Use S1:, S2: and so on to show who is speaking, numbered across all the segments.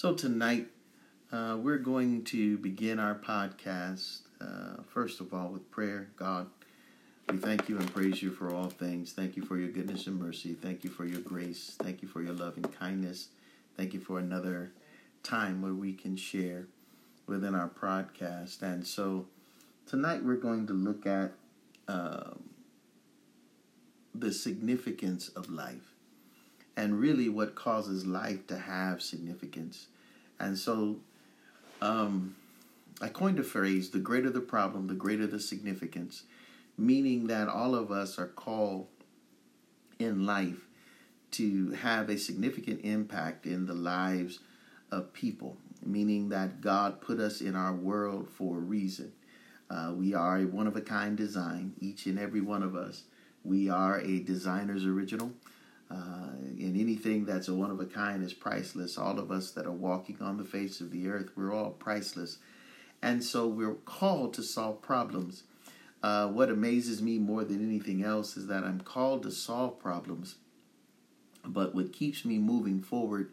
S1: So tonight, uh, we're going to begin our podcast, uh, first of all, with prayer. God, we thank you and praise you for all things. Thank you for your goodness and mercy. Thank you for your grace. Thank you for your love and kindness. Thank you for another time where we can share within our podcast. And so tonight, we're going to look at uh, the significance of life and really what causes life to have significance. And so um, I coined a phrase the greater the problem, the greater the significance, meaning that all of us are called in life to have a significant impact in the lives of people, meaning that God put us in our world for a reason. Uh, we are a one of a kind design, each and every one of us. We are a designer's original. Uh, and anything that's a one of a kind is priceless. All of us that are walking on the face of the earth, we're all priceless. And so we're called to solve problems. Uh, what amazes me more than anything else is that I'm called to solve problems. But what keeps me moving forward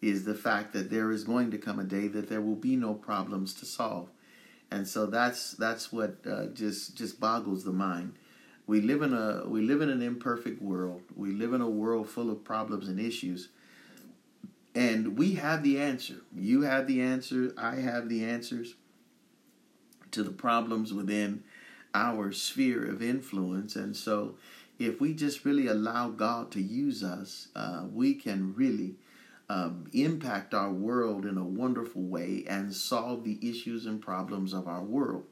S1: is the fact that there is going to come a day that there will be no problems to solve. And so that's that's what uh, just just boggles the mind. We live in a we live in an imperfect world. We live in a world full of problems and issues. And we have the answer. You have the answer. I have the answers to the problems within our sphere of influence. And so, if we just really allow God to use us, uh, we can really um, impact our world in a wonderful way and solve the issues and problems of our world.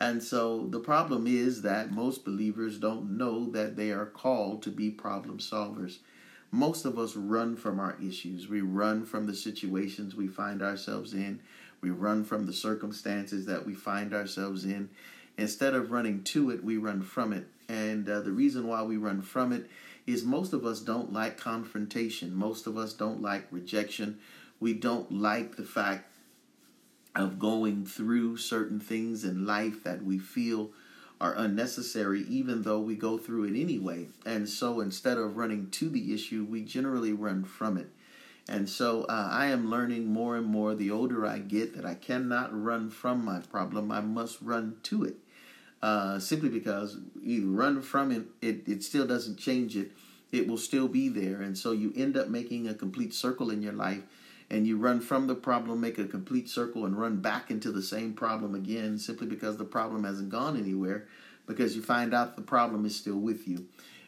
S1: And so the problem is that most believers don't know that they are called to be problem solvers. Most of us run from our issues. We run from the situations we find ourselves in. We run from the circumstances that we find ourselves in. Instead of running to it, we run from it. And uh, the reason why we run from it is most of us don't like confrontation. Most of us don't like rejection. We don't like the fact of going through certain things in life that we feel are unnecessary, even though we go through it anyway. And so instead of running to the issue, we generally run from it. And so uh, I am learning more and more the older I get that I cannot run from my problem, I must run to it. Uh, simply because you run from it, it, it still doesn't change it. It will still be there. And so you end up making a complete circle in your life and you run from the problem, make a complete circle, and run back into the same problem again simply because the problem hasn't gone anywhere, because you find out the problem is still with you.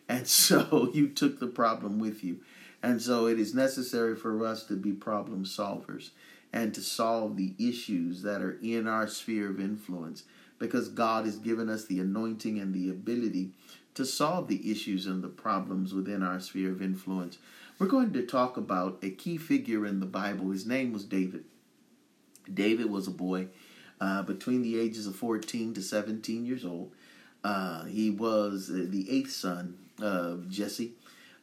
S1: And so you took the problem with you. And so it is necessary for us to be problem solvers and to solve the issues that are in our sphere of influence because God has given us the anointing and the ability to solve the issues and the problems within our sphere of influence. We're going to talk about a key figure in the Bible. His name was David. David was a boy uh, between the ages of 14 to 17 years old. Uh, he was the eighth son of Jesse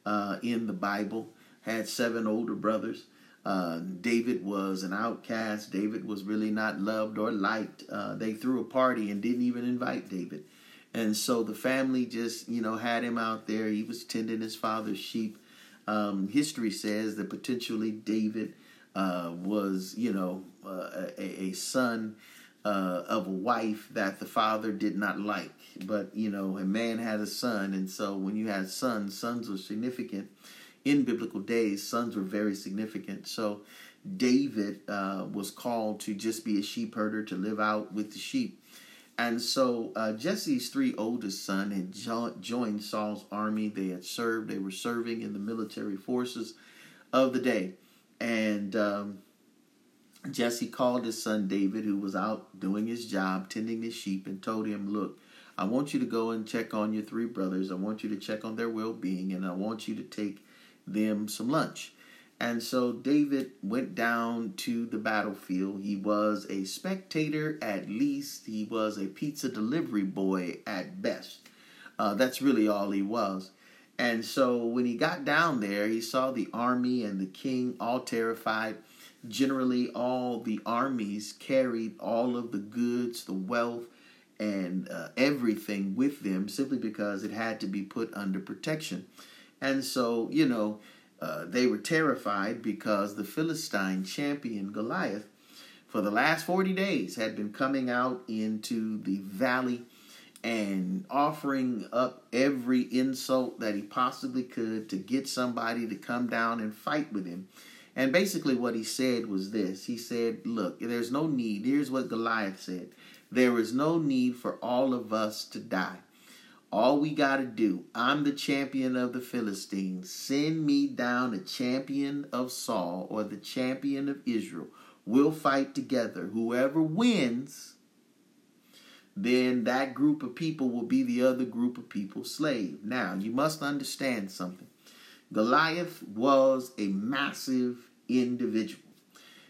S1: uh, in the Bible, had seven older brothers. Uh, David was an outcast. David was really not loved or liked. Uh, they threw a party and didn't even invite David. And so the family just, you know, had him out there. He was tending his father's sheep. Um, history says that potentially David uh, was, you know, uh, a, a, son uh, of a wife that the father did not like. But, you know, a man had a son. And so when you had sons, sons were significant. In biblical days, sons were very significant. So David uh, was called to just be a sheep herder, to live out with the sheep. And so uh, Jesse's three oldest sons had jo- joined Saul's army. They had served, they were serving in the military forces of the day. And um, Jesse called his son David, who was out doing his job, tending his sheep, and told him, Look, I want you to go and check on your three brothers. I want you to check on their well being, and I want you to take them some lunch. And so David went down to the battlefield. He was a spectator at least, he was a pizza delivery boy at best. Uh, that's really all he was. And so when he got down there, he saw the army and the king all terrified. Generally, all the armies carried all of the goods, the wealth, and uh, everything with them simply because it had to be put under protection. And so, you know, uh, they were terrified because the Philistine champion Goliath, for the last 40 days, had been coming out into the valley and offering up every insult that he possibly could to get somebody to come down and fight with him. And basically, what he said was this He said, Look, there's no need. Here's what Goliath said there is no need for all of us to die. All we got to do, I'm the champion of the Philistines. Send me down a champion of Saul or the champion of Israel. We'll fight together. Whoever wins, then that group of people will be the other group of people slave. Now, you must understand something. Goliath was a massive individual.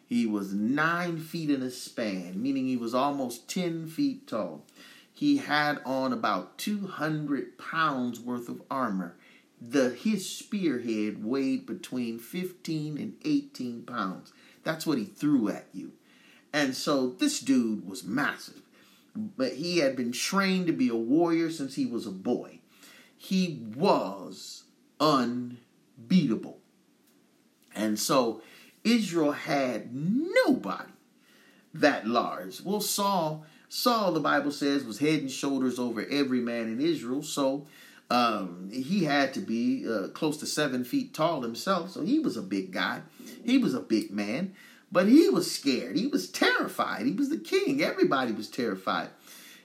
S1: He was nine feet in a span, meaning he was almost 10 feet tall. He had on about 200 pounds worth of armor. The, his spearhead weighed between 15 and 18 pounds. That's what he threw at you. And so this dude was massive. But he had been trained to be a warrior since he was a boy. He was unbeatable. And so Israel had nobody that large. Well, Saul, Saul, the Bible says, was head and shoulders over every man in Israel. So um, he had to be uh, close to seven feet tall himself. So he was a big guy. He was a big man. But he was scared. He was terrified. He was the king. Everybody was terrified.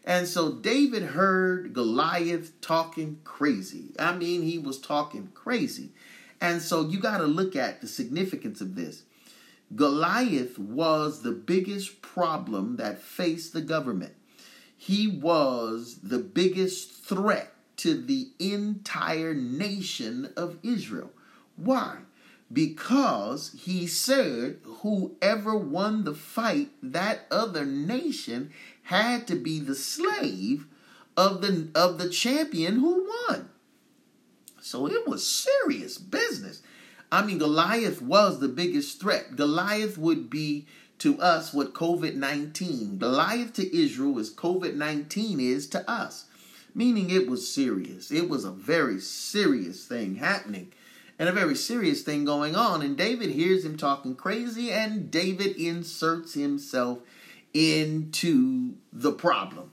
S1: And so David heard Goliath talking crazy. I mean, he was talking crazy. And so you got to look at the significance of this. Goliath was the biggest problem that faced the government. He was the biggest threat to the entire nation of Israel. Why? Because he said whoever won the fight, that other nation had to be the slave of the of the champion who won. So it was serious business. I mean, Goliath was the biggest threat. Goliath would be to us what COVID 19, Goliath to Israel is COVID 19 is to us. Meaning it was serious. It was a very serious thing happening and a very serious thing going on. And David hears him talking crazy, and David inserts himself into the problem.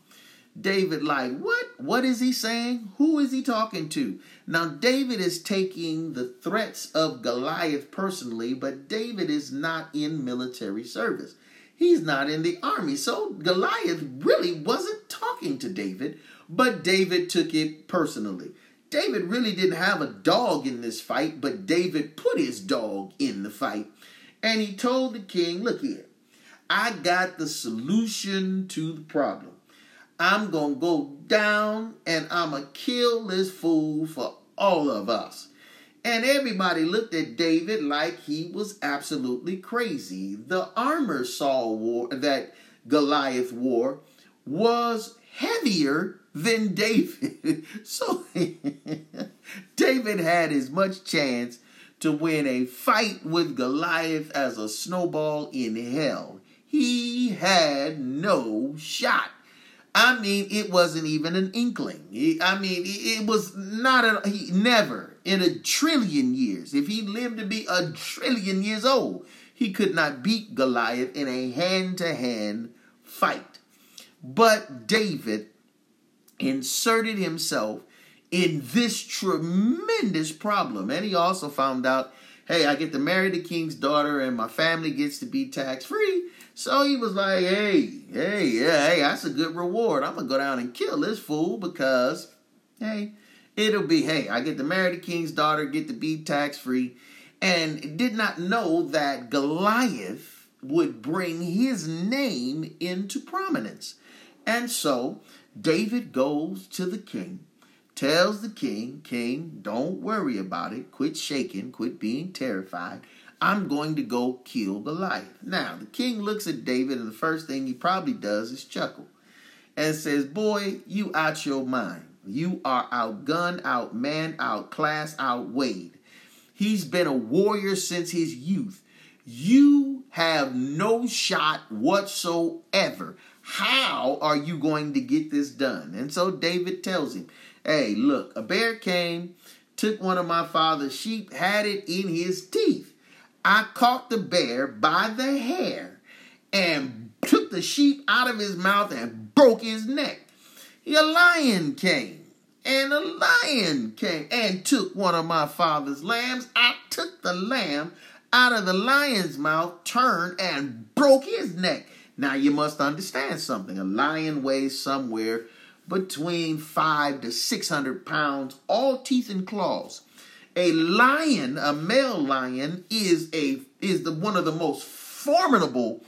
S1: David, like, what? What is he saying? Who is he talking to? Now, David is taking the threats of Goliath personally, but David is not in military service. He's not in the army. So, Goliath really wasn't talking to David, but David took it personally. David really didn't have a dog in this fight, but David put his dog in the fight. And he told the king, Look here, I got the solution to the problem. I'm going to go down and I'm going to kill this fool for all of us. And everybody looked at David like he was absolutely crazy. The armor Saul wore, that Goliath wore, was heavier than David. so David had as much chance to win a fight with Goliath as a snowball in hell. He had no shot. I mean, it wasn't even an inkling. I mean, it was not a, he never in a trillion years. If he lived to be a trillion years old, he could not beat Goliath in a hand to hand fight. But David inserted himself in this tremendous problem. And he also found out hey, I get to marry the king's daughter and my family gets to be tax free. So he was like, hey, hey, yeah, hey, that's a good reward. I'm going to go down and kill this fool because, hey, it'll be, hey, I get to marry the king's daughter, get to be tax free. And did not know that Goliath would bring his name into prominence. And so David goes to the king, tells the king, King, don't worry about it. Quit shaking, quit being terrified. I'm going to go kill Goliath. Now, the king looks at David, and the first thing he probably does is chuckle and says, Boy, you out your mind. You are outgunned, outmanned, outclassed, outweighed. He's been a warrior since his youth. You have no shot whatsoever. How are you going to get this done? And so David tells him, Hey, look, a bear came took one of my father's sheep, had it in his teeth. I caught the bear by the hair and took the sheep out of his mouth and broke his neck. A lion came, and a lion came and took one of my father's lambs. I took the lamb out of the lion's mouth, turned, and broke his neck. Now you must understand something. A lion weighs somewhere between five to six hundred pounds, all teeth and claws. A lion, a male lion, is a is the one of the most formidable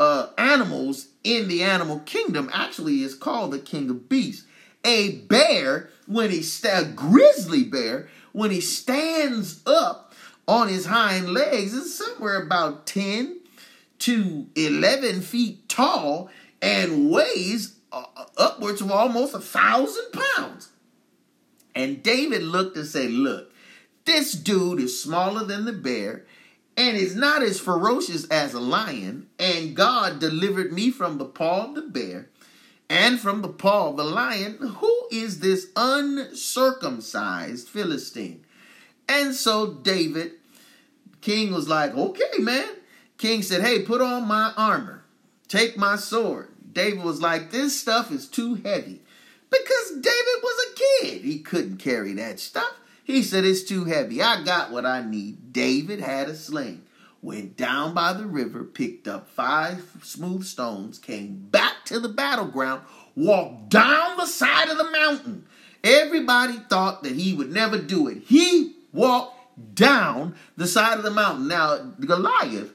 S1: uh, animals in the animal kingdom. Actually, is called the king of beasts. A bear, when he sta- a grizzly bear, when he stands up on his hind legs, is somewhere about ten to eleven feet tall and weighs uh, upwards of almost a thousand pounds. And David looked and said, Look, this dude is smaller than the bear and is not as ferocious as a lion. And God delivered me from the paw of the bear and from the paw of the lion. Who is this uncircumcised Philistine? And so David, king was like, Okay, man. King said, Hey, put on my armor, take my sword David was like, This stuff is too heavy. Because David was a kid. He couldn't carry that stuff. He said, It's too heavy. I got what I need. David had a sling, went down by the river, picked up five smooth stones, came back to the battleground, walked down the side of the mountain. Everybody thought that he would never do it. He walked down the side of the mountain. Now, Goliath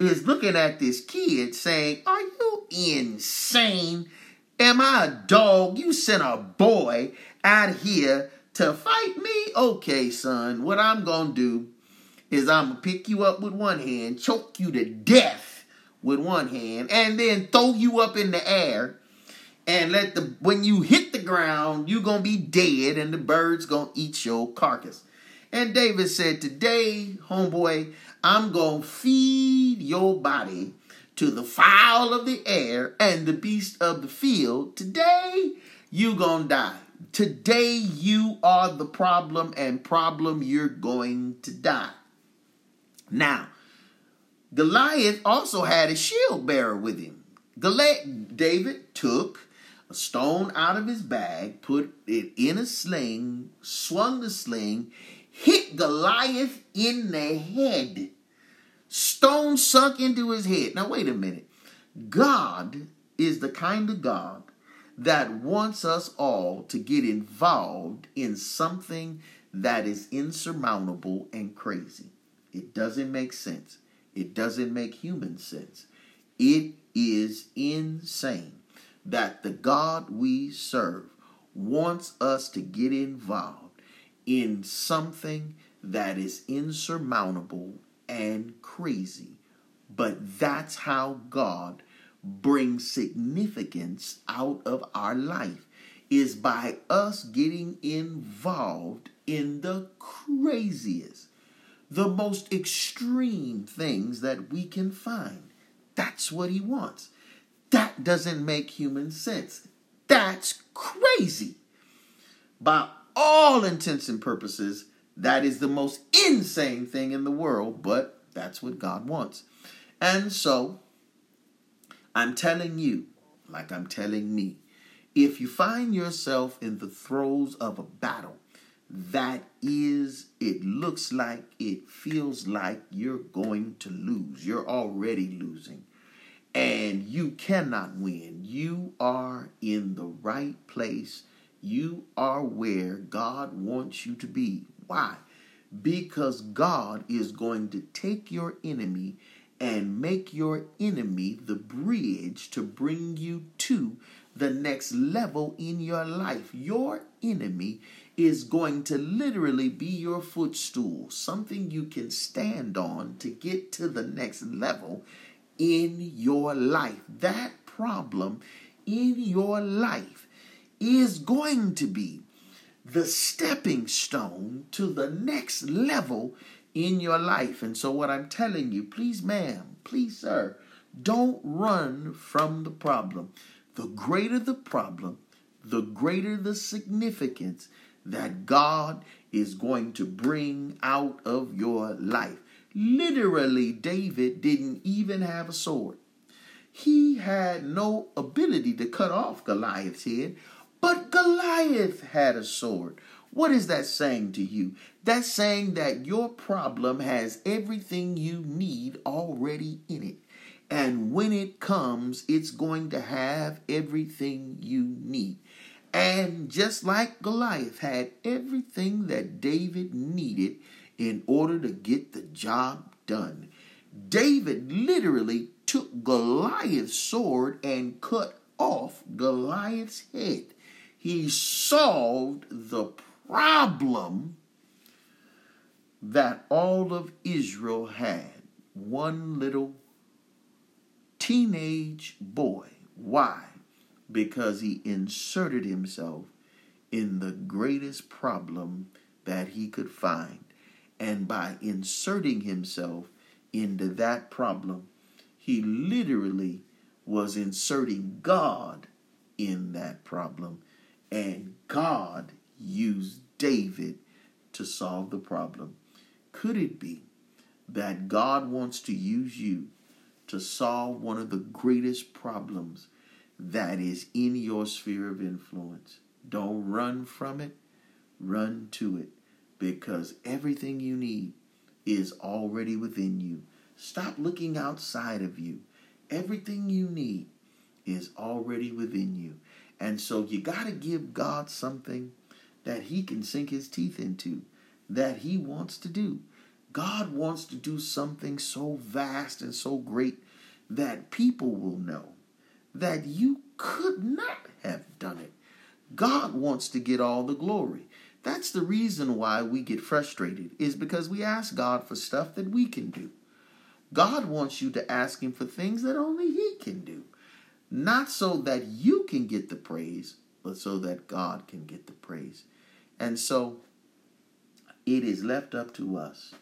S1: is looking at this kid saying, Are you insane? Am I a dog? You sent a boy out here to fight me? Okay, son, what I'm to do is I'm to pick you up with one hand, choke you to death with one hand, and then throw you up in the air. And let the when you hit the ground, you're gonna be dead, and the birds gonna eat your carcass. And David said, Today, homeboy, I'm to feed your body to the fowl of the air and the beast of the field. Today, you to die. Today, you are the problem, and problem, you're going to die. Now, Goliath also had a shield bearer with him. David took a stone out of his bag, put it in a sling, swung the sling, hit Goliath in the head. Stone sunk into his head. Now, wait a minute. God is the kind of God that wants us all to get involved in something that is insurmountable and crazy. It doesn't make sense. It doesn't make human sense. It is insane that the God we serve wants us to get involved in something that is insurmountable and crazy. But that's how God brings significance out of our life is by us getting involved in the craziest, the most extreme things that we can find. That's what he wants. That doesn't make human sense. That's crazy. By all intents and purposes, that is the most insane thing in the world, but that's what God wants. And so, I'm telling you, like I'm telling me, if you find yourself in the throes of a battle that is, it looks like, it feels like you're going to lose, you're already losing, and you cannot win, you are in the right place. You are where God wants you to be. Why? Because God is going to take your enemy and make your enemy the bridge to bring you to the next level in your life. Your enemy is going to literally be your footstool, something you can stand on to get to the next level in your life. That problem in your life is going to be the stepping stone to the next level in your life. And so, what I'm telling you, please, ma'am, please, sir, don't run from the problem. The greater the problem, the greater the significance that God is going to bring out of your life. Literally, David didn't even have a sword. He had no ability to cut off Goliath's head, but Goliath had a sword. What is that saying to you? That's saying that your problem has everything you need already in it. And when it comes, it's going to have everything you need. And just like Goliath had everything that David needed in order to get the job done, David literally took Goliath's sword and cut off Goliath's head. He solved the problem that all of Israel had. One little teenage boy. Why? because he inserted himself in the greatest problem that he could find. And by inserting himself into that problem, he literally was inserting God in that problem. And God used David to solve the problem. Could it be that God wants to use you to solve one of the greatest problems that is in your sphere of influence. Don't run from it, run to it because everything you need is already within you. Stop looking outside of you. Everything you need is already within you. And so you got to give God something that He can sink His teeth into, that He wants to do. God wants to do something so vast and so great that people will know that you could not have done it. God wants to get all the glory. That's the reason why we get frustrated, is because we ask God for stuff that we can do. God wants you to ask Him for things that only He can do. Not so that you can get the praise, but so that God can get the praise. And so it is left up to us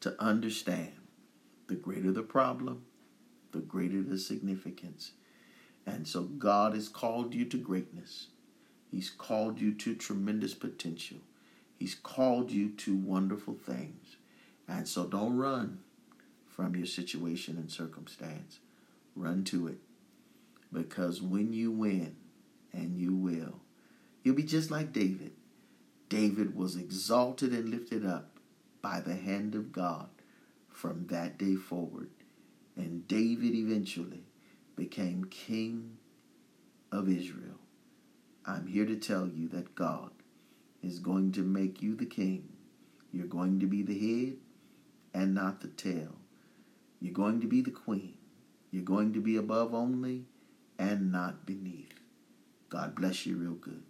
S1: to understand the greater the problem, the greater the significance. And so God has called you to greatness. He's called you to tremendous potential. He's called you to wonderful things. And so don't run from your situation and circumstance. Run to it. Because when you win, and you will, you'll be just like David. David was exalted and lifted up by the hand of God from that day forward. And David eventually became king of Israel. I'm here to tell you that God is going to make you the king. You're going to be the head and not the tail. You're going to be the queen. You're going to be above only and not beneath. God bless you real good.